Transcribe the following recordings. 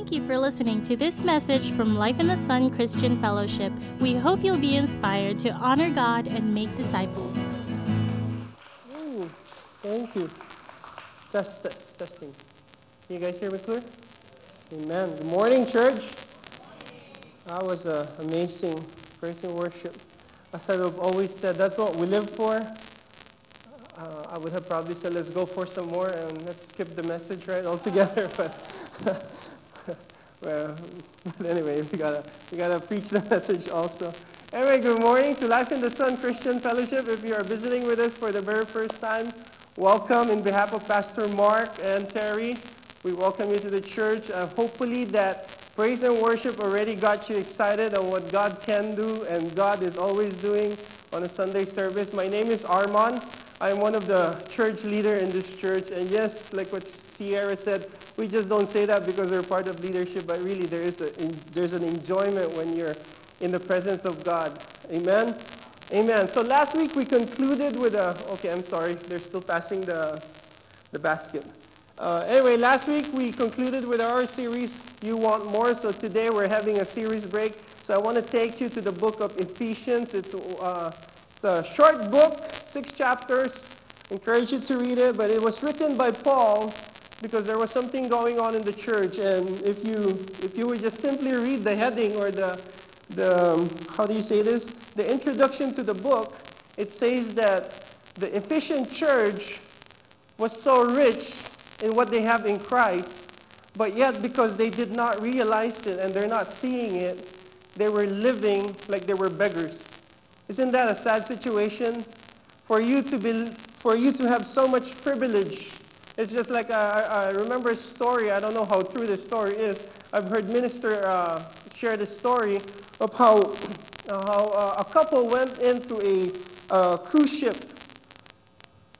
Thank you for listening to this message from Life in the Sun Christian Fellowship. We hope you'll be inspired to honor God and make disciples. Ooh, thank you. Test, test, testing. Can you guys hear me clear? Amen. Good morning, church. That was uh, amazing praise and worship. As I've always said, that's what we live for. Uh, I would have probably said, let's go for some more and let's skip the message right altogether. But well, but anyway, we gotta we gotta preach the message also. Anyway, good morning to Life in the Sun Christian Fellowship. If you are visiting with us for the very first time, welcome in behalf of Pastor Mark and Terry. We welcome you to the church. Uh, hopefully that praise and worship already got you excited on what God can do and God is always doing on a Sunday service. My name is Arman. I am one of the church leader in this church. And yes, like what Sierra said, we just don't say that because we're part of leadership, but really there is a, there's an enjoyment when you're in the presence of God. Amen? Amen. So last week we concluded with a, okay, I'm sorry, they're still passing the, the basket. Uh, anyway, last week we concluded with our series, You Want More. So today we're having a series break. So I want to take you to the book of Ephesians. It's, uh, it's a short book, six chapters. encourage you to read it, but it was written by Paul because there was something going on in the church. And if you, if you would just simply read the heading or the, the um, how do you say this? The introduction to the book, it says that the Ephesian church was so rich in what they have in Christ, but yet because they did not realize it and they're not seeing it, they were living like they were beggars. Isn't that a sad situation? For you to be, for you to have so much privilege it's just like I remember a story. I don't know how true this story is. I've heard minister uh, share the story of how, uh, how uh, a couple went into a uh, cruise ship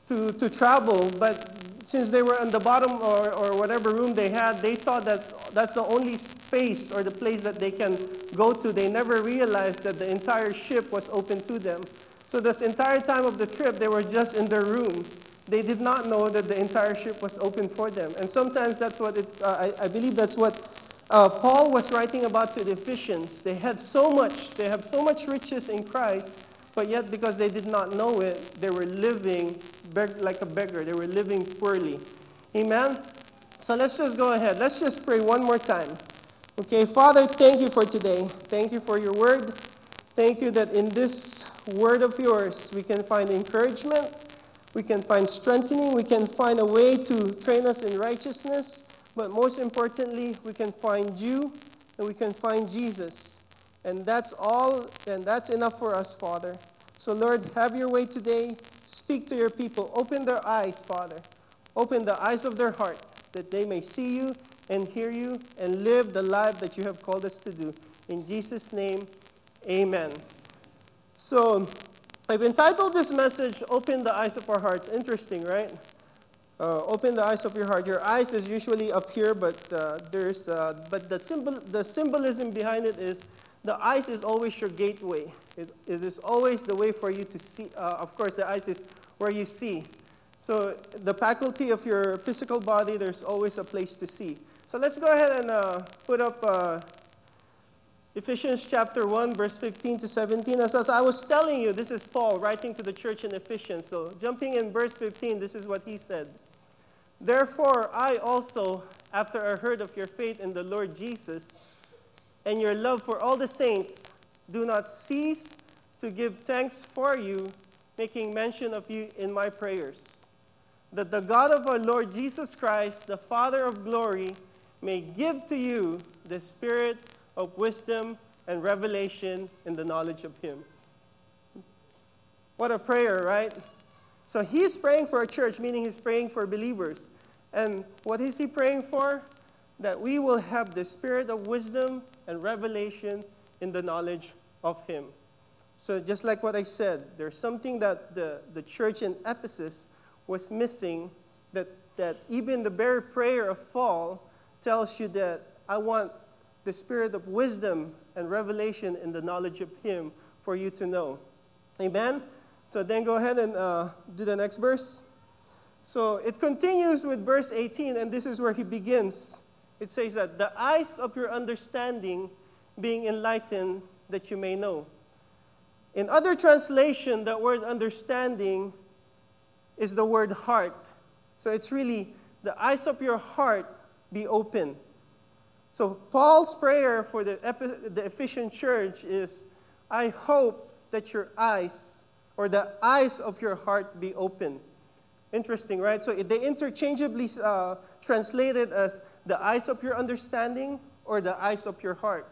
to, to travel, but since they were in the bottom or, or whatever room they had, they thought that that's the only space or the place that they can go to. They never realized that the entire ship was open to them. So this entire time of the trip, they were just in their room they did not know that the entire ship was open for them. And sometimes that's what it, uh, I, I, believe that's what uh, Paul was writing about to the Ephesians. They had so much, they have so much riches in Christ, but yet because they did not know it, they were living like a beggar. They were living poorly. Amen? So let's just go ahead. Let's just pray one more time. Okay, Father, thank you for today. Thank you for your word. Thank you that in this word of yours we can find encouragement we can find strengthening. We can find a way to train us in righteousness. But most importantly, we can find you and we can find Jesus. And that's all, and that's enough for us, Father. So, Lord, have your way today. Speak to your people. Open their eyes, Father. Open the eyes of their heart that they may see you and hear you and live the life that you have called us to do. In Jesus' name, amen. So, I've entitled this message, Open the Eyes of Our Hearts. Interesting, right? Uh, open the eyes of your heart. Your eyes is usually up here, but uh, there's, uh, but the, symbol, the symbolism behind it is the eyes is always your gateway. It, it is always the way for you to see. Uh, of course, the eyes is where you see. So the faculty of your physical body, there's always a place to see. So let's go ahead and uh, put up uh, Ephesians chapter 1, verse 15 to 17. As, as I was telling you, this is Paul writing to the church in Ephesians. So, jumping in verse 15, this is what he said Therefore, I also, after I heard of your faith in the Lord Jesus and your love for all the saints, do not cease to give thanks for you, making mention of you in my prayers. That the God of our Lord Jesus Christ, the Father of glory, may give to you the Spirit of wisdom and revelation in the knowledge of Him. What a prayer, right? So he's praying for a church, meaning he's praying for believers. And what is he praying for? That we will have the spirit of wisdom and revelation in the knowledge of him. So, just like what I said, there's something that the, the church in Ephesus was missing that, that even the very prayer of Paul tells you that I want the spirit of wisdom and revelation in the knowledge of Him for you to know. Amen? So then go ahead and uh, do the next verse. So it continues with verse 18, and this is where he begins it says that the eyes of your understanding being enlightened that you may know. In other translation, that word understanding is the word heart. So it's really the eyes of your heart be open. So Paul's prayer for the, the Ephesian church is I hope that your eyes or the eyes of your heart be open. Interesting, right? So they interchangeably uh, translated as the eyes of your understanding or the eyes of your heart.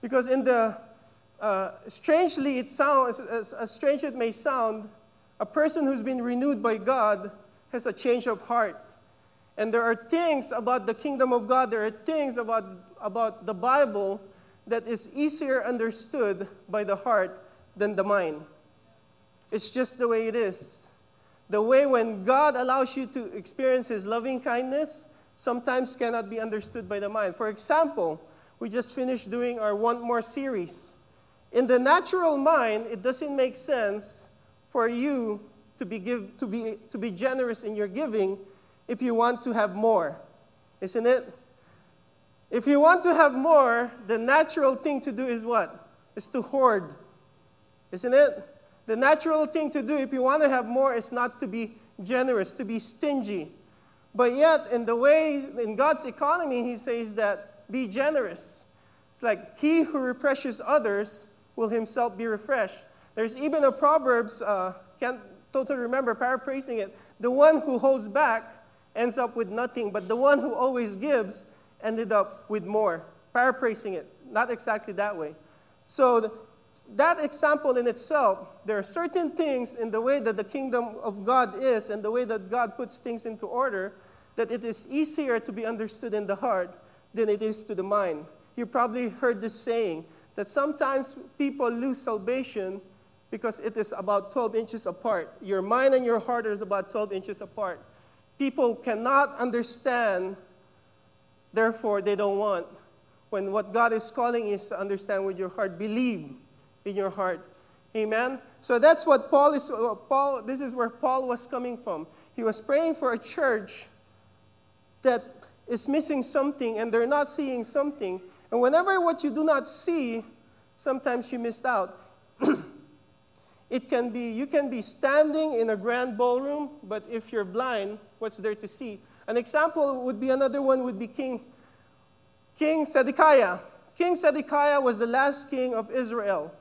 Because in the, uh, strangely it sounds, as, as strange it may sound, a person who's been renewed by God has a change of heart. And there are things about the kingdom of God, there are things about, about the Bible that is easier understood by the heart than the mind. It's just the way it is. The way when God allows you to experience His loving kindness sometimes cannot be understood by the mind. For example, we just finished doing our Want More series. In the natural mind, it doesn't make sense for you to be, give, to be, to be generous in your giving if you want to have more, isn't it? If you want to have more, the natural thing to do is what? Is to hoard, isn't it? The natural thing to do if you want to have more is not to be generous, to be stingy. But yet, in the way, in God's economy, He says that be generous. It's like he who refreshes others will himself be refreshed. There's even a Proverbs, uh, can't totally remember, paraphrasing it. The one who holds back ends up with nothing, but the one who always gives ended up with more. Paraphrasing it, not exactly that way. So, that example in itself, there are certain things in the way that the kingdom of God is and the way that God puts things into order that it is easier to be understood in the heart than it is to the mind. You probably heard this saying that sometimes people lose salvation because it is about 12 inches apart. Your mind and your heart are about 12 inches apart. People cannot understand, therefore, they don't want. When what God is calling is to understand with your heart, believe in your heart. Amen. So that's what Paul is uh, Paul this is where Paul was coming from. He was praying for a church that is missing something and they're not seeing something. And whenever what you do not see, sometimes you missed out. it can be you can be standing in a grand ballroom, but if you're blind, what's there to see? An example would be another one would be King King Zedekiah. King Zedekiah was the last king of Israel.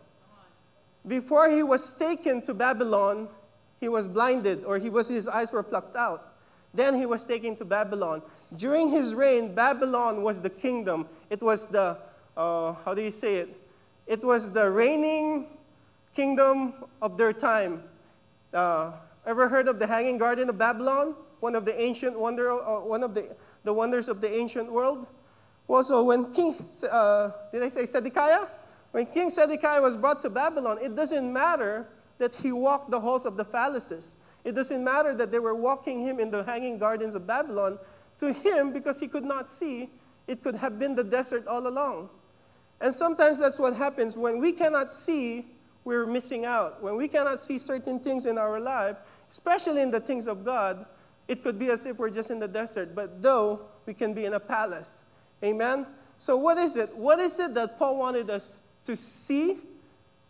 Before he was taken to Babylon, he was blinded, or he was, his eyes were plucked out. Then he was taken to Babylon. During his reign, Babylon was the kingdom. It was the, uh, how do you say it? It was the reigning kingdom of their time. Uh, ever heard of the Hanging Garden of Babylon? One of the ancient wonder, uh, one of the, the wonders of the ancient world. Well, so when King, uh, did I say Zedekiah? When King Zedekiah was brought to Babylon, it doesn't matter that he walked the halls of the palaces. It doesn't matter that they were walking him in the hanging gardens of Babylon. To him, because he could not see, it could have been the desert all along. And sometimes that's what happens when we cannot see, we're missing out. When we cannot see certain things in our life, especially in the things of God, it could be as if we're just in the desert, but though we can be in a palace. Amen? So, what is it? What is it that Paul wanted us to see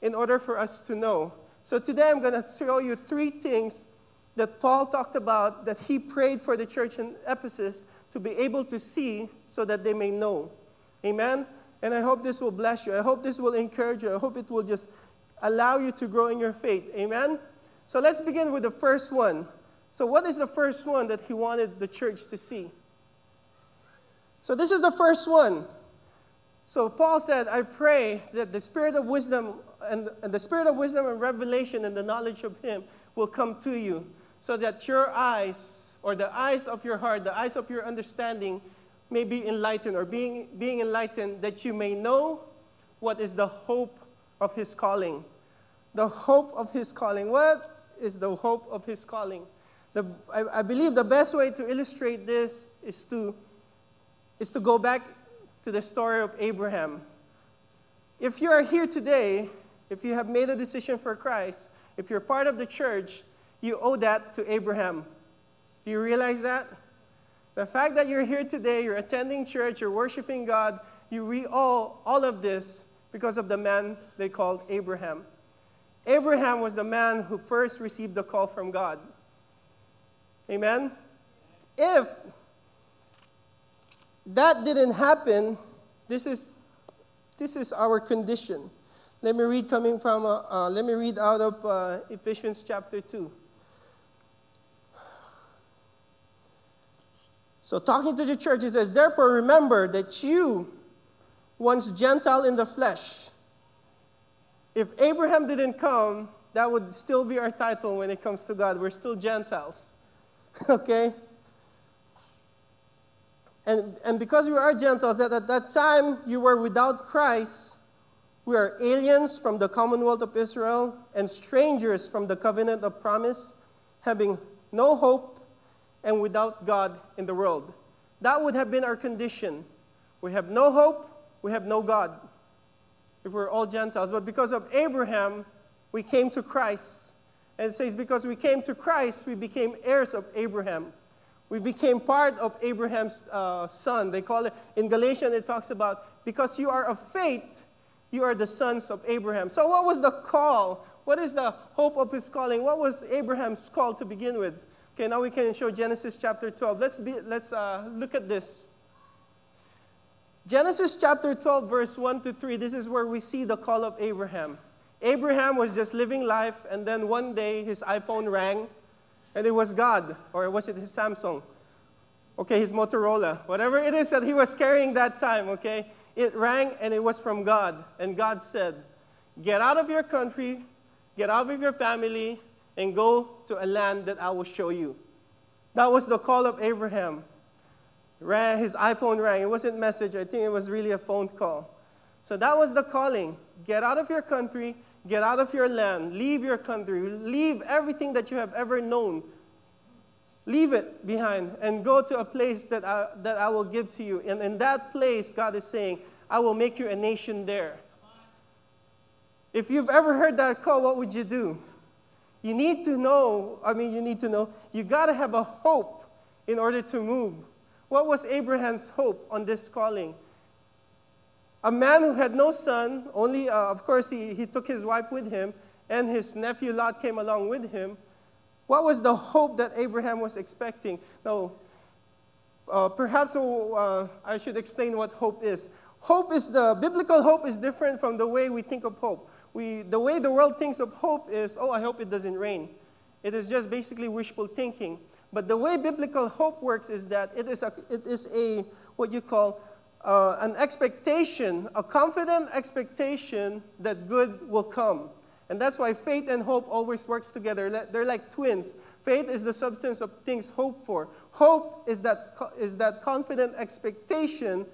in order for us to know? So, today I'm going to show you three things that Paul talked about that he prayed for the church in Ephesus to be able to see so that they may know. Amen? And I hope this will bless you. I hope this will encourage you. I hope it will just allow you to grow in your faith. Amen? So let's begin with the first one. So, what is the first one that he wanted the church to see? So, this is the first one. So, Paul said, I pray that the spirit of wisdom and, and the spirit of wisdom and revelation and the knowledge of him will come to you so that your eyes, or the eyes of your heart, the eyes of your understanding, may be enlightened, or being, being enlightened, that you may know what is the hope of his calling. The hope of his calling. What is the hope of his calling? The, I, I believe the best way to illustrate this is to, is to go back to the story of Abraham. If you are here today, if you have made a decision for Christ, if you're part of the church, you owe that to Abraham. Do you realize that? The fact that you're here today, you're attending church, you're worshiping God, you we all all of this because of the man they called Abraham. Abraham was the man who first received the call from God. Amen. If that didn't happen, this is this is our condition. Let me read coming from uh, uh, let me read out of uh, Ephesians chapter 2. So, talking to the church, he says, Therefore, remember that you, once Gentile in the flesh, if Abraham didn't come, that would still be our title when it comes to God. We're still Gentiles. okay? And, and because we are Gentiles, that at that time you were without Christ, we are aliens from the commonwealth of Israel and strangers from the covenant of promise, having no hope and without God in the world. That would have been our condition. We have no hope, we have no God. If we're all Gentiles. But because of Abraham, we came to Christ. And says, because we came to Christ, we became heirs of Abraham. We became part of Abraham's uh, son. They call it, in Galatians, it talks about, because you are of faith, you are the sons of Abraham. So, what was the call? What is the hope of his calling? What was Abraham's call to begin with? Okay, now we can show Genesis chapter 12. Let's, be, let's uh, look at this. Genesis chapter 12, verse 1 to 3, this is where we see the call of Abraham. Abraham was just living life, and then one day his iPhone rang, and it was God, or was it his Samsung? Okay, his Motorola, whatever it is that he was carrying that time, okay? It rang, and it was from God. And God said, Get out of your country, get out of your family, and go to a land that I will show you. That was the call of Abraham. His iPhone rang. It wasn't a message, I think it was really a phone call. So that was the calling. Get out of your country, get out of your land, leave your country, leave everything that you have ever known. Leave it behind and go to a place that I, that I will give to you. And in that place, God is saying, I will make you a nation there. If you've ever heard that call, what would you do? You need to know, I mean, you need to know, you got to have a hope in order to move. What was Abraham's hope on this calling? A man who had no son, only, uh, of course, he, he took his wife with him, and his nephew Lot came along with him. What was the hope that Abraham was expecting? Now, uh, perhaps uh, I should explain what hope is. Hope is the biblical hope is different from the way we think of hope we, the way the world thinks of hope is, oh, I hope it doesn't rain. It is just basically wishful thinking. But the way biblical hope works is that it is a, it is a what you call uh, an expectation, a confident expectation that good will come. And that's why faith and hope always works together. They're like twins. Faith is the substance of things hoped for. Hope is that, is that confident expectation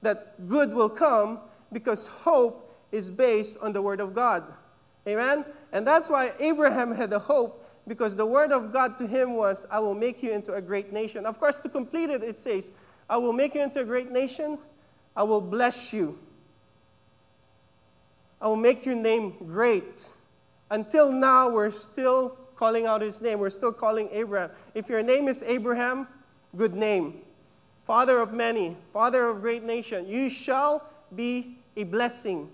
that good will come because hope is based on the Word of God. Amen? And that's why Abraham had a hope because the Word of God to him was, I will make you into a great nation. Of course, to complete it, it says, I will make you into a great nation, I will bless you. I will make your name great. Until now, we're still calling out his name. We're still calling Abraham. If your name is Abraham, good name. Father of many, father of great nation, you shall be a blessing.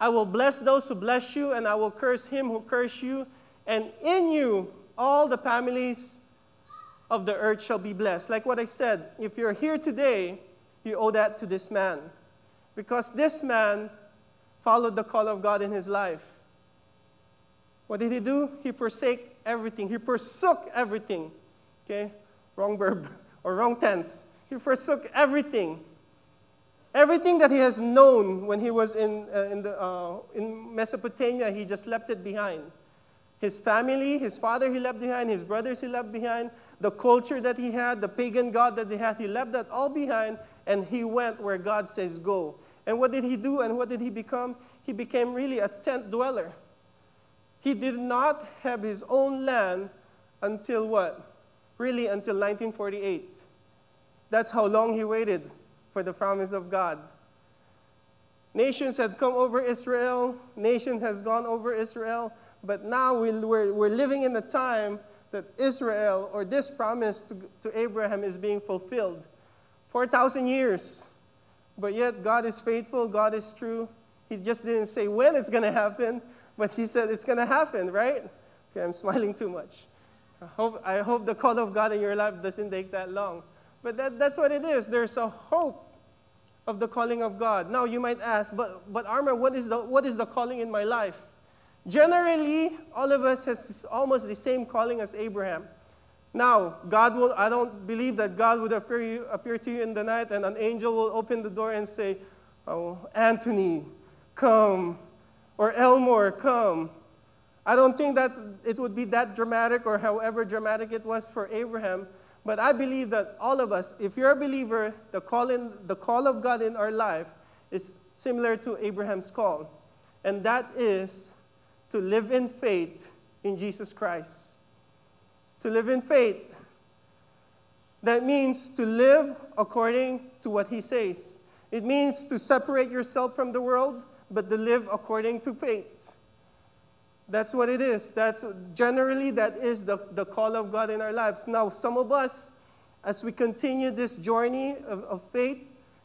I will bless those who bless you, and I will curse him who curse you. And in you, all the families of the earth shall be blessed. Like what I said, if you're here today, you owe that to this man. Because this man followed the call of God in his life. What did he do? He forsake everything. He forsook everything. Okay? Wrong verb or wrong tense. He forsook everything Everything that he has known when he was in, uh, in, the, uh, in Mesopotamia, he just left it behind. His family, his father, he left behind, his brothers, he left behind, the culture that he had, the pagan god that he had, he left that all behind, and he went where God says go. And what did he do and what did he become? He became really a tent dweller. He did not have his own land until what? Really until 1948. That's how long he waited for the promise of God. Nations had come over Israel, nation has gone over Israel, but now we're, we're living in a time that Israel or this promise to, to Abraham is being fulfilled. 4,000 years. But yet, God is faithful, God is true. He just didn't say when it's going to happen, but He said it's going to happen, right? Okay, I'm smiling too much. I hope, I hope the call of God in your life doesn't take that long. But that, that's what it is. There's a hope of the calling of God. Now, you might ask, but, but Arman, what is, the, what is the calling in my life? Generally, all of us has almost the same calling as Abraham. Now, God will, I don't believe that God would appear, you, appear to you in the night and an angel will open the door and say, Oh, Anthony, come. Or Elmore, come. I don't think that it would be that dramatic or however dramatic it was for Abraham. But I believe that all of us, if you're a believer, the call, in, the call of God in our life is similar to Abraham's call. And that is to live in faith in Jesus Christ. To live in faith. That means to live according to what he says. It means to separate yourself from the world, but to live according to faith. That's what it is. That's generally that is the, the call of God in our lives. Now, some of us, as we continue this journey of, of faith,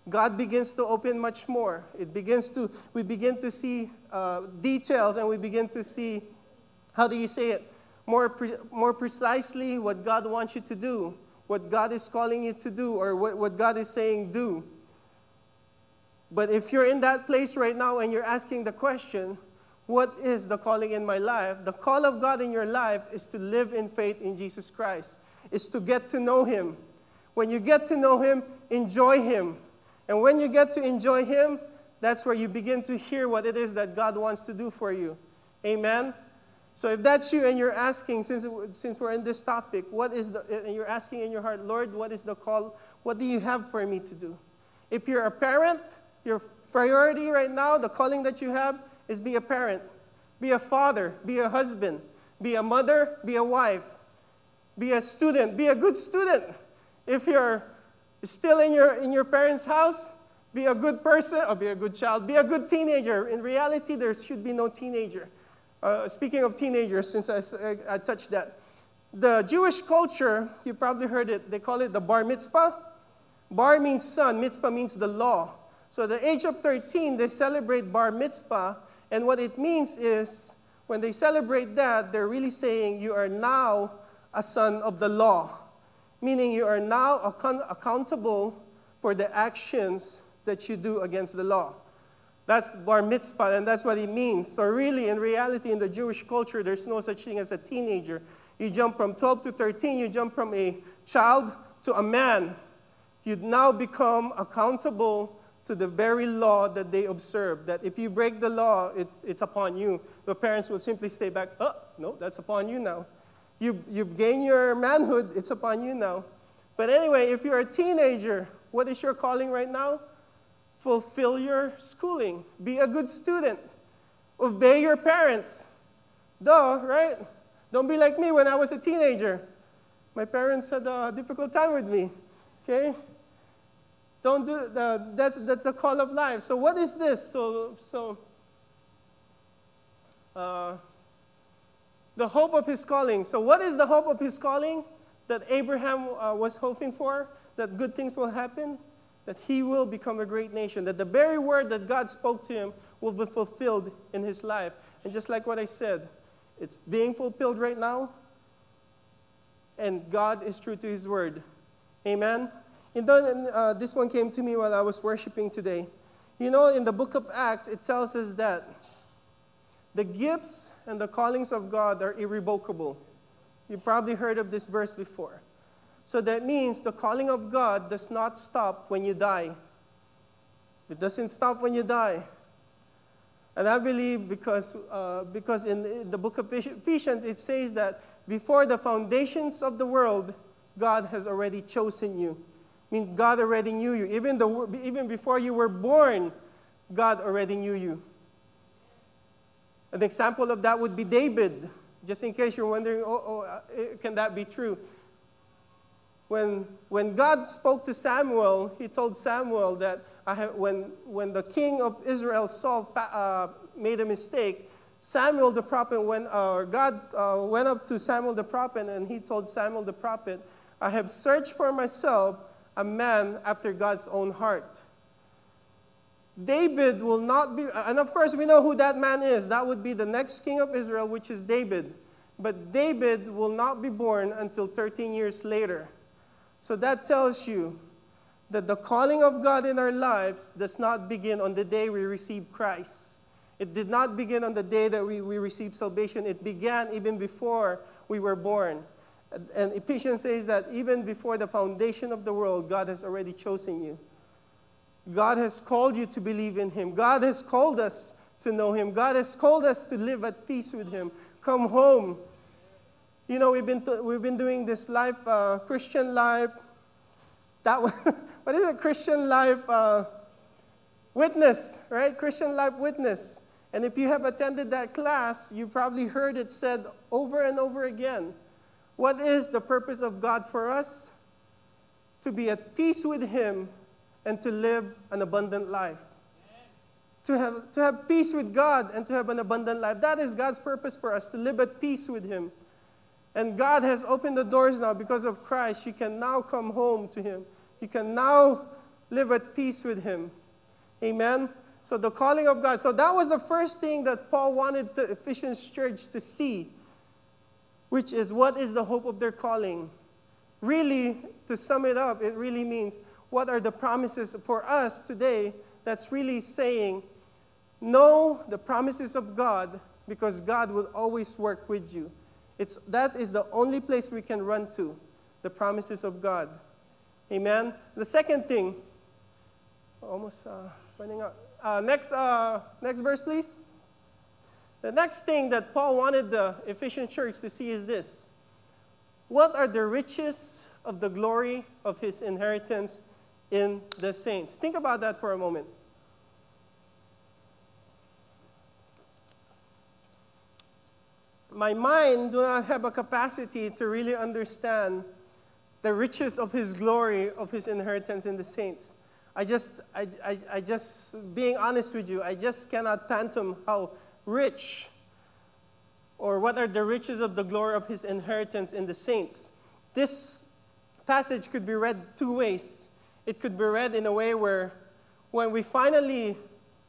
God begins to open much more. It begins to, we begin to see uh, details and we begin to see, how do you say it, more, pre- more precisely what God wants you to do, what God is calling you to do, or what, what God is saying do. But if you're in that place right now and you're asking the question, what is the calling in my life? The call of God in your life is to live in faith in Jesus Christ, is to get to know Him. When you get to know Him, enjoy Him. And when you get to enjoy Him, that's where you begin to hear what it is that God wants to do for you. Amen? So if that's you and you're asking, since, since we're in this topic, what is the, and you're asking in your heart, Lord, what is the call? What do you have for me to do? If you're a parent, your priority right now, the calling that you have, is be a parent, be a father, be a husband, be a mother, be a wife, be a student, be a good student. If you're still in your, in your parents' house, be a good person or be a good child. Be a good teenager. In reality, there should be no teenager. Uh, speaking of teenagers, since I, I, I, touched that, the Jewish culture, you probably heard it, they call it the bar mitzvah. Bar means son, mitzvah means the law. So, at the age of 13, they celebrate bar mitzvah. And what it means is when they celebrate that, they're really saying you are now a son of the law meaning you are now account- accountable for the actions that you do against the law. That's bar mitzvah, and that's what it means. So, really, in reality, in the Jewish culture, there's no such thing as a teenager. You jump from 12 to 13, you jump from a child to a man. You now become accountable to the very law that they observe. That if you break the law, it, it's upon you. The parents will simply stay back, oh, no, that's upon you now. You, you've gained your manhood, it's upon you now. But anyway, if you're a teenager, what is your calling right now? Fulfill your schooling, be a good student, obey your parents. Duh, right? Don't be like me when I was a teenager. My parents had a difficult time with me. Okay? Don't do uh, that's that's the call of life. So what is this? So so uh, the hope of his calling. So, what is the hope of his calling that Abraham uh, was hoping for? That good things will happen? That he will become a great nation? That the very word that God spoke to him will be fulfilled in his life? And just like what I said, it's being fulfilled right now, and God is true to his word. Amen? And then, uh, this one came to me while I was worshiping today. You know, in the book of Acts, it tells us that the gifts and the callings of God are irrevocable. You probably heard of this verse before. So that means the calling of God does not stop when you die. It doesn't stop when you die. And I believe because, uh, because in the book of Ephesians, it says that before the foundations of the world, God has already chosen you. I mean, God already knew you. Even, the, even before you were born, God already knew you. An example of that would be David. Just in case you're wondering, oh, oh uh, can that be true? When, when God spoke to Samuel, he told Samuel that have, when, when the king of Israel Saul uh, made a mistake, Samuel the prophet went, uh, or God uh, went up to Samuel the prophet, and he told Samuel the prophet, I have searched for myself a man after God's own heart. David will not be, and of course we know who that man is. That would be the next king of Israel, which is David. But David will not be born until 13 years later. So that tells you that the calling of God in our lives does not begin on the day we receive Christ. It did not begin on the day that we, we received salvation. It began even before we were born. And Ephesians says that even before the foundation of the world, God has already chosen you. God has called you to believe in Him. God has called us to know Him. God has called us to live at peace with Him. Come home. You know, we've been, we've been doing this life, uh, Christian life. That what is it? Christian life uh, witness, right? Christian life witness. And if you have attended that class, you probably heard it said over and over again. What is the purpose of God for us? To be at peace with Him and to live an abundant life. To have, to have peace with God and to have an abundant life. That is God's purpose for us, to live at peace with Him. And God has opened the doors now because of Christ. You can now come home to Him. You can now live at peace with Him. Amen. So, the calling of God. So, that was the first thing that Paul wanted the Ephesians church to see, which is what is the hope of their calling. Really, to sum it up, it really means what are the promises for us today that's really saying, know the promises of God because God will always work with you. It's, that is the only place we can run to, the promises of God. Amen. The second thing, almost uh, running out. Uh, next, uh, next verse, please. The next thing that Paul wanted the Ephesian church to see is this What are the riches of the glory of his inheritance in the saints. Think about that for a moment. My mind do not have a capacity to really understand the riches of his glory, of his inheritance in the saints. I just, I, I, I just, being honest with you, I just cannot fathom how rich or what are the riches of the glory of his inheritance in the saints. This passage could be read two ways it could be read in a way where when we finally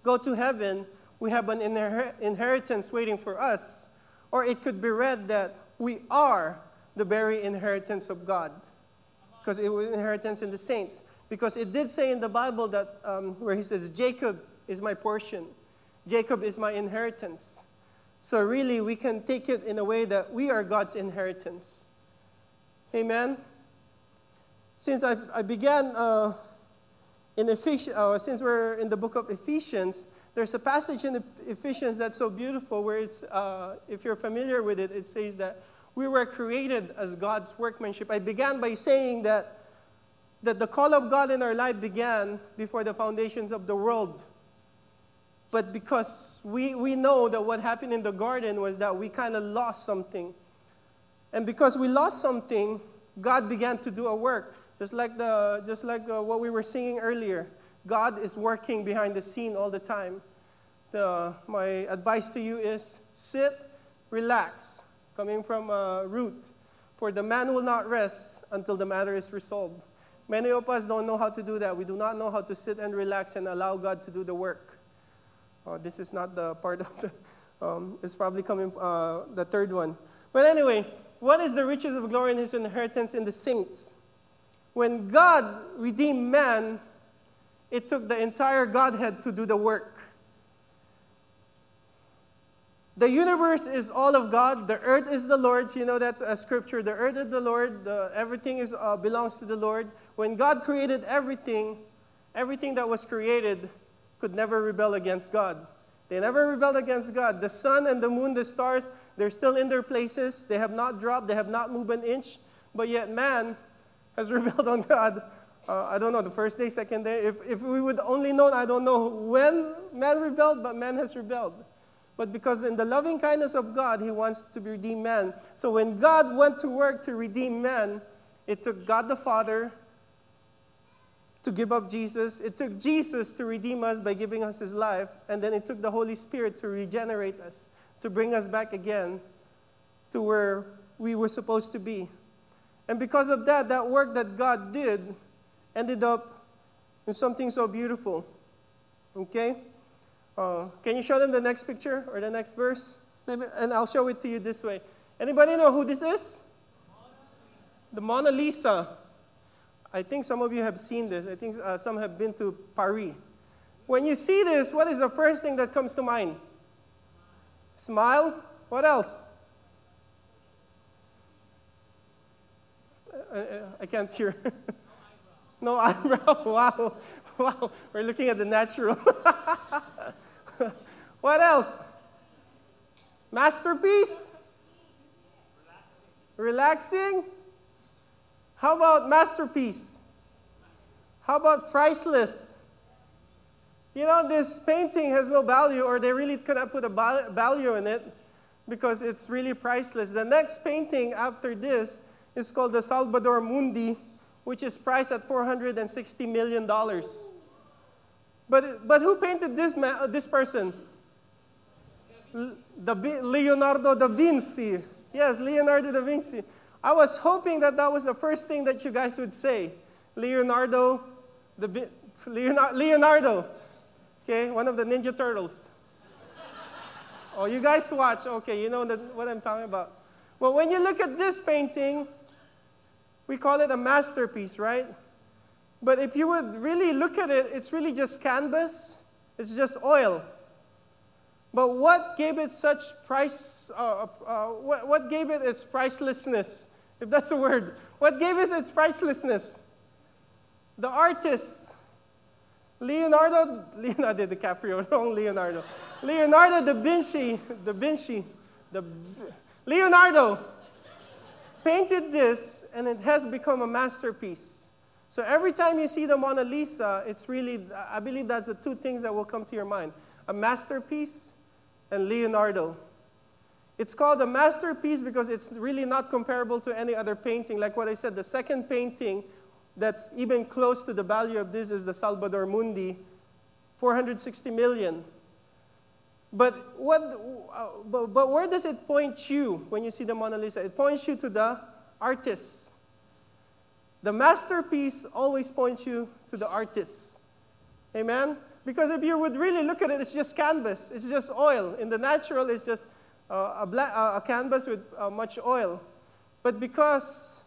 go to heaven, we have an inher- inheritance waiting for us. Or it could be read that we are the very inheritance of God. Because it was inheritance in the saints. Because it did say in the Bible that um, where he says, Jacob is my portion, Jacob is my inheritance. So really, we can take it in a way that we are God's inheritance. Amen since I, I began uh, in Ephesians, uh, since we're in the book of Ephesians, there's a passage in Ephesians that's so beautiful where it's, uh, if you're familiar with it, it says that we were created as God's workmanship. I began by saying that, that the call of God in our life began before the foundations of the world. But because we, we know that what happened in the garden was that we kind of lost something. And because we lost something, God began to do a work. Just like, the, just like uh, what we were singing earlier, God is working behind the scene all the time. The, my advice to you is sit, relax, coming from uh, Ruth. For the man will not rest until the matter is resolved. Many of us don't know how to do that. We do not know how to sit and relax and allow God to do the work. Uh, this is not the part of the, um, it's probably coming, uh, the third one. But anyway, what is the riches of glory and his inheritance in the saints? When God redeemed man, it took the entire Godhead to do the work. The universe is all of God. The earth is the Lord's. You know that uh, scripture. The earth is the Lord. The, everything is, uh, belongs to the Lord. When God created everything, everything that was created could never rebel against God. They never rebelled against God. The sun and the moon, the stars, they're still in their places. They have not dropped. They have not moved an inch. But yet man has rebelled on God. Uh, I don't know, the first day, second day. If, if we would only know, I don't know when man rebelled, but man has rebelled. But because in the loving kindness of God, He wants to redeem man. So when God went to work to redeem man, it took God the Father to give up Jesus. It took Jesus to redeem us by giving us His life. And then it took the Holy Spirit to regenerate us, to bring us back again to where we were supposed to be. And because of that, that work that God did ended up in something so beautiful. Okay? Uh, can you show them the next picture or the next verse? And I'll show it to you this way. Anybody know who this is? The Mona Lisa. I think some of you have seen this. I think uh, some have been to Paris. When you see this, what is the first thing that comes to mind? Smile. What else? Uh, uh, I can't hear. no eyebrow. Wow. Wow. We're looking at the natural. what else? Masterpiece? Relaxing? How about masterpiece? How about priceless? You know, this painting has no value, or they really cannot put a value in it because it's really priceless. The next painting after this is called the Salvador Mundi, which is priced at $460 million. But, but who painted this, man, uh, this person? the Leonardo da Vinci. Yes, Leonardo da Vinci. I was hoping that that was the first thing that you guys would say. Leonardo, the Leonardo, Leonardo. Okay, one of the Ninja Turtles. oh, you guys watch. Okay, you know what I'm talking about. Well, when you look at this painting, we call it a masterpiece, right? But if you would really look at it, it's really just canvas, it's just oil. But what gave it such price, uh, uh, what, what gave it its pricelessness, if that's a word? What gave it its pricelessness? The artists. Leonardo, Leonardo DiCaprio, wrong Leonardo. Leonardo da Vinci, da Vinci, the, Leonardo painted this and it has become a masterpiece. So every time you see the Mona Lisa, it's really, I believe that's the two things that will come to your mind a masterpiece and Leonardo. It's called a masterpiece because it's really not comparable to any other painting. Like what I said, the second painting that's even close to the value of this is the Salvador Mundi, 460 million. But, what, but, but where does it point you when you see the Mona Lisa? It points you to the artist. The masterpiece always points you to the artist. Amen? Because if you would really look at it, it's just canvas, it's just oil. In the natural, it's just uh, a, uh, a canvas with uh, much oil. But because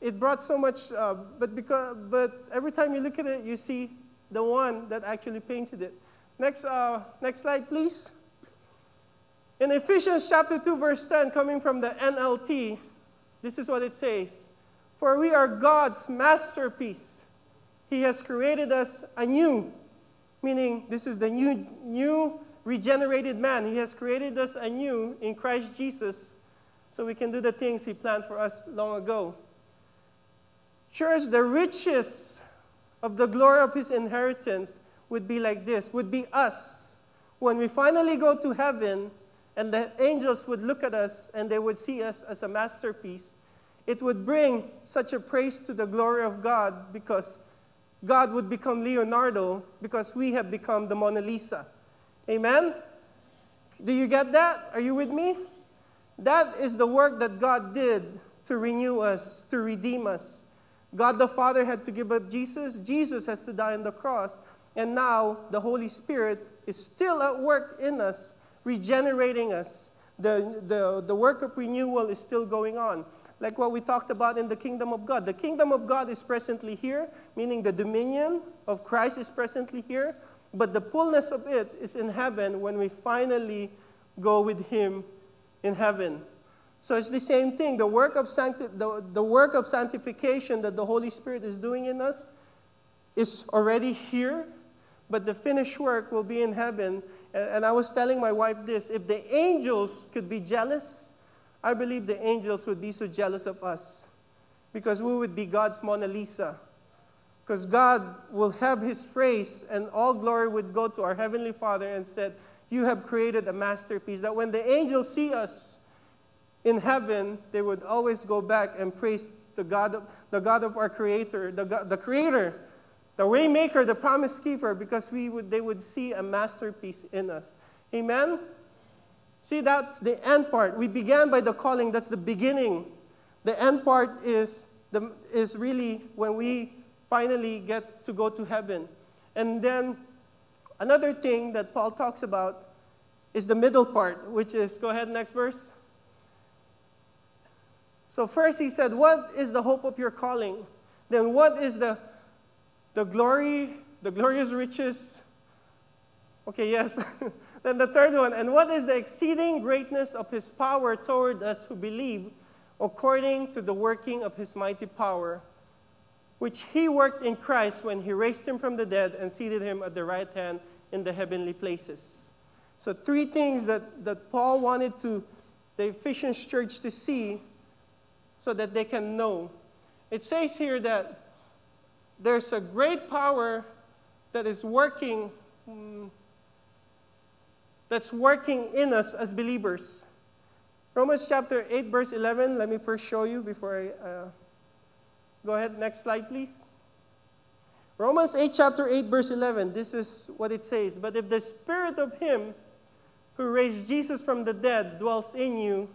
it brought so much, uh, but, because, but every time you look at it, you see the one that actually painted it. Next, uh, next slide, please. In Ephesians chapter 2, verse 10, coming from the NLT, this is what it says For we are God's masterpiece. He has created us anew meaning this is the new, new regenerated man. He has created us anew in Christ Jesus so we can do the things He planned for us long ago. Church, the riches of the glory of His inheritance would be like this, would be us. When we finally go to heaven and the angels would look at us and they would see us as a masterpiece, it would bring such a praise to the glory of God because God would become Leonardo because we have become the Mona Lisa. Amen? Do you get that? Are you with me? That is the work that God did to renew us, to redeem us. God the Father had to give up Jesus, Jesus has to die on the cross, and now the Holy Spirit is still at work in us, regenerating us. The, the, the work of renewal is still going on like what we talked about in the kingdom of God. The kingdom of God is presently here, meaning the dominion of Christ is presently here, but the fullness of it is in heaven when we finally go with Him in heaven. So it's the same thing. The work of, sancti- the, the work of sanctification that the Holy Spirit is doing in us is already here, but the finished work will be in heaven. And, I was telling my wife this if the angels could be jealous, I believe the angels would be so jealous of us because we would be God's Mona Lisa. Because God will have His praise and all glory would go to our Heavenly Father and said, You have created a masterpiece. That when the angels see us in heaven, they would always go back and praise the God of, the God of our Creator, the, the Creator, the Waymaker, the Promise Keeper, because we would, they would see a masterpiece in us. Amen? See, that's the end part. We began by the calling, that's the beginning. The end part is, the, is really when we finally get to go to heaven. And then another thing that Paul talks about is the middle part, which is, go ahead, next verse. So, first he said, What is the hope of your calling? Then, what is the, the glory, the glorious riches? Okay, yes. then the third one, and what is the exceeding greatness of his power toward us who believe, according to the working of his mighty power, which he worked in Christ when he raised him from the dead and seated him at the right hand in the heavenly places. So, three things that, that Paul wanted to the Ephesians church to see so that they can know. It says here that there's a great power that is working um, that's working in us as believers. Romans chapter 8 verse 11, let me first show you before I uh, go ahead next slide please. Romans 8 chapter 8 verse 11, this is what it says, but if the spirit of him who raised Jesus from the dead dwells in you,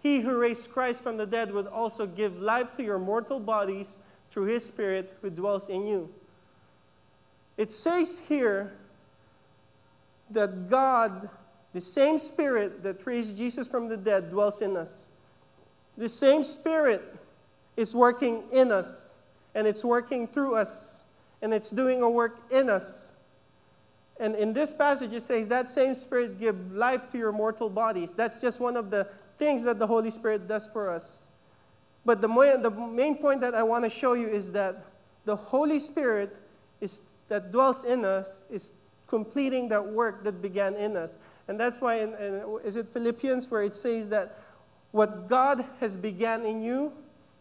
he who raised Christ from the dead would also give life to your mortal bodies through his Spirit who dwells in you. It says here that God, the same Spirit that raised Jesus from the dead, dwells in us. The same Spirit is working in us, and it's working through us, and it's doing a work in us. And in this passage, it says that same Spirit give life to your mortal bodies. That's just one of the things that the Holy Spirit does for us. But the, main, the main point that I want to show you is that the Holy Spirit is, that dwells in us is completing that work that began in us. And that's why, in, in, is it Philippians where it says that what God has began in you,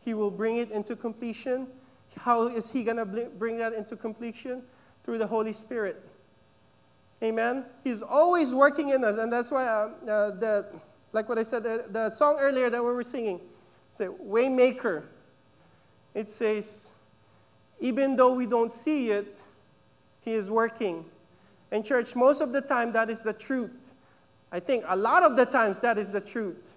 He will bring it into completion. How is He going to bring that into completion? Through the Holy Spirit. Amen. He's always working in us, and that's why uh, uh, the like what I said, the, the song earlier that we were singing, say Waymaker. It says, even though we don't see it, He is working. And church, most of the time that is the truth. I think a lot of the times that is the truth.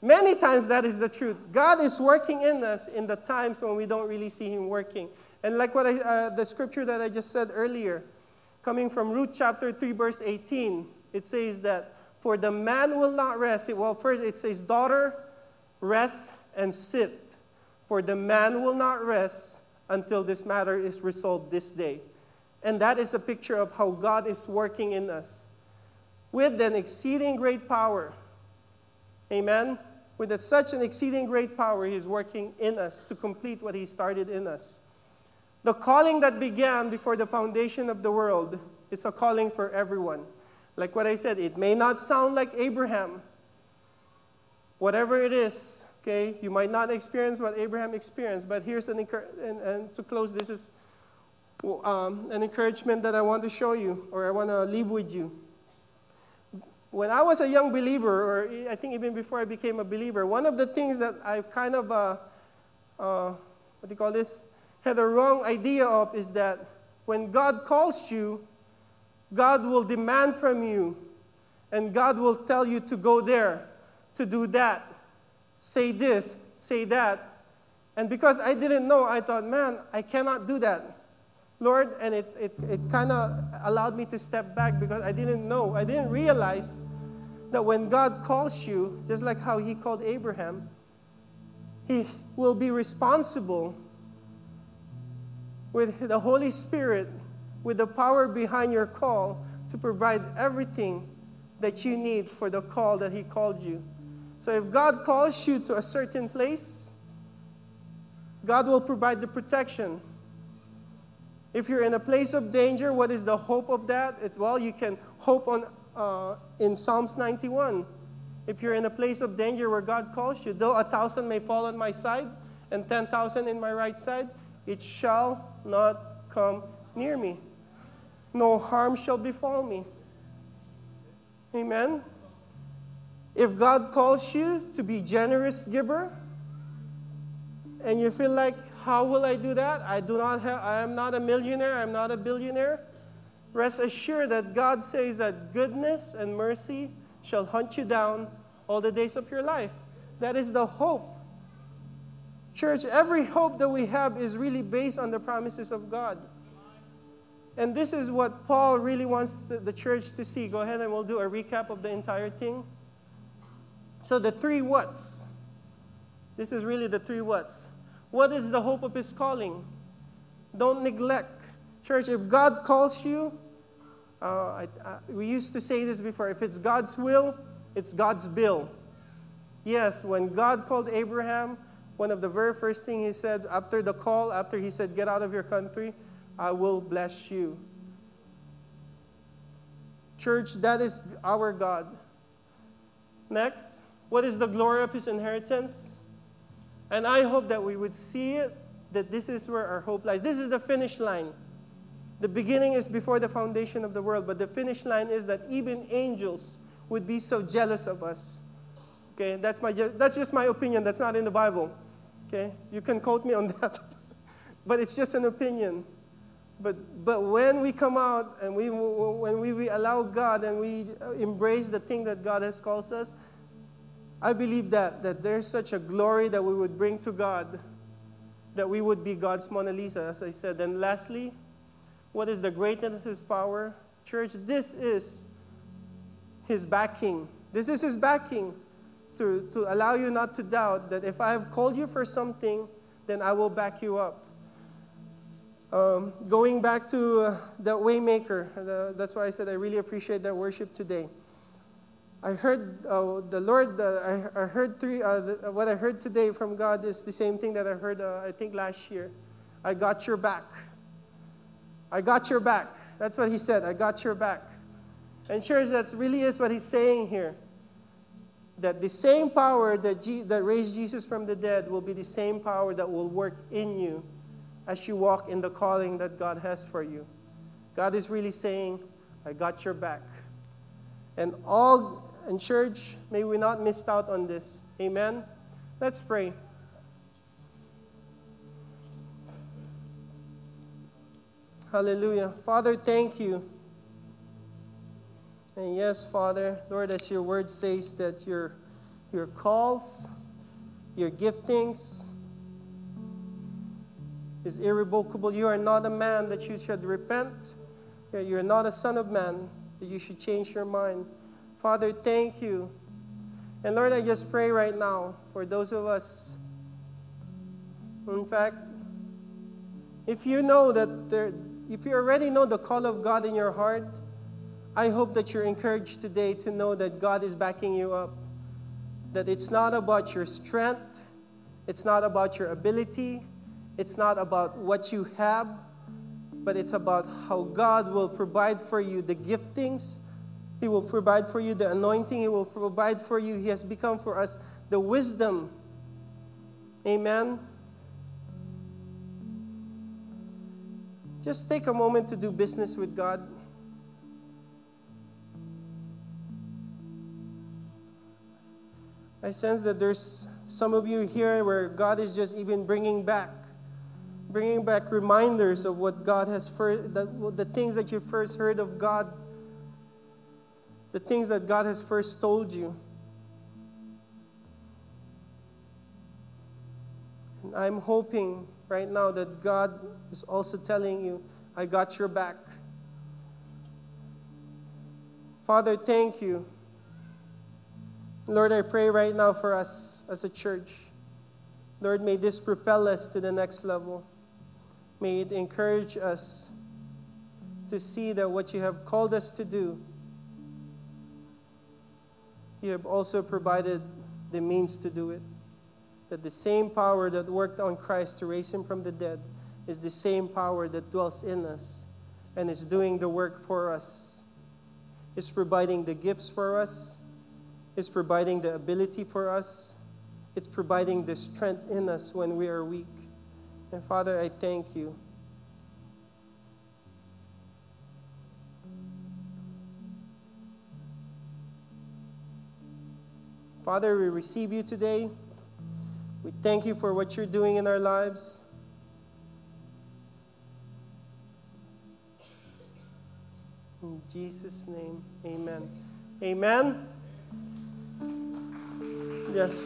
Many times that is the truth. God is working in us in the times when we don't really see Him working. And like what I, uh, the scripture that I just said earlier, coming from Ruth chapter 3, verse 18, it says that for the man will not rest. Well, first it says, Daughter, rest and sit. For the man will not rest until this matter is resolved this day. And that is a picture of how God is working in us with an exceeding great power. Amen. With a, such an exceeding great power, He is working in us to complete what He started in us. The calling that began before the foundation of the world is a calling for everyone. Like what I said, it may not sound like Abraham. Whatever it is, okay, you might not experience what Abraham experienced, but here's an and, and to close, this is um, an encouragement that I want to show you, or I want to leave with you. When I was a young believer, or I think even before I became a believer, one of the things that I kind of, uh, uh, what do you call this, had a wrong idea of is that when God calls you, God will demand from you, and God will tell you to go there, to do that, say this, say that. And because I didn't know, I thought, man, I cannot do that. Lord, and it, it, it kind of allowed me to step back because I didn't know, I didn't realize that when God calls you, just like how He called Abraham, He will be responsible with the Holy Spirit with the power behind your call to provide everything that you need for the call that He called you. So if God calls you to a certain place, God will provide the protection. If you're in a place of danger, what is the hope of that? It, well, you can hope on uh, in Psalms 91. If you're in a place of danger where God calls you, though a thousand may fall on my side and ten thousand in my right side, it shall not come near me no harm shall befall me. Amen. If God calls you to be generous giver, and you feel like, how will I do that? I do not have, I am not a millionaire, I'm not a billionaire. Rest assured that God says that goodness and mercy shall hunt you down all the days of your life. That is the hope. Church, every hope that we have is really based on the promises of God. And this is what Paul really wants the church to see. Go ahead and we'll do a recap of the entire thing. So, the three whats. This is really the three whats. What is the hope of his calling? Don't neglect. Church, if God calls you, uh, I, I, we used to say this before if it's God's will, it's God's bill. Yes, when God called Abraham, one of the very first things he said after the call, after he said, Get out of your country, I will bless you. Church, that is our God. Next, what is the glory of his inheritance? And I hope that we would see it, that this is where our hope lies. This is the finish line. The beginning is before the foundation of the world, but the finish line is that even angels would be so jealous of us. Okay, that's, my, that's just my opinion. That's not in the Bible. Okay, you can quote me on that. but it's just an opinion. But, but when we come out and we, when we, we allow God and we embrace the thing that God has called us, I believe that, that there's such a glory that we would bring to God, that we would be God's Mona Lisa, as I said. And lastly, what is the greatness of His power? Church, this is His backing. This is His backing to, to allow you not to doubt that if I have called you for something, then I will back you up. Um, going back to uh, the Waymaker, the, that's why I said I really appreciate that worship today. I heard uh, the Lord, uh, I, I, heard three, uh, the, what I heard today from God is the same thing that I heard, uh, I think, last year. I got your back. I got your back. That's what he said. I got your back. And church, that really is what he's saying here. That the same power that, G- that raised Jesus from the dead will be the same power that will work in you as you walk in the calling that God has for you. God is really saying, I got your back. And all in church, may we not miss out on this. Amen. Let's pray. Hallelujah. Father, thank you. And yes, Father, Lord, as your word says that your, your calls, your giftings, is irrevocable. You are not a man that you should repent. You are not a son of man that you should change your mind. Father, thank you. And Lord, I just pray right now for those of us. In fact, if you know that there, if you already know the call of God in your heart, I hope that you're encouraged today to know that God is backing you up. That it's not about your strength, it's not about your ability, it's not about what you have, but it's about how God will provide for you the giftings. He will provide for you the anointing. He will provide for you. He has become for us the wisdom. Amen. Just take a moment to do business with God. I sense that there's some of you here where God is just even bringing back bringing back reminders of what God has first, the, the things that you first heard of God, the things that God has first told you. And I'm hoping right now that God is also telling you, I got your back. Father, thank you. Lord, I pray right now for us as a church. Lord, may this propel us to the next level. May it encourage us to see that what you have called us to do, have also provided the means to do it. That the same power that worked on Christ to raise him from the dead is the same power that dwells in us and is doing the work for us. Is providing the gifts for us, is providing the ability for us, it's providing the strength in us when we are weak. And Father, I thank you. Father, we receive you today. We thank you for what you're doing in our lives. In Jesus' name, amen. Amen. Yes.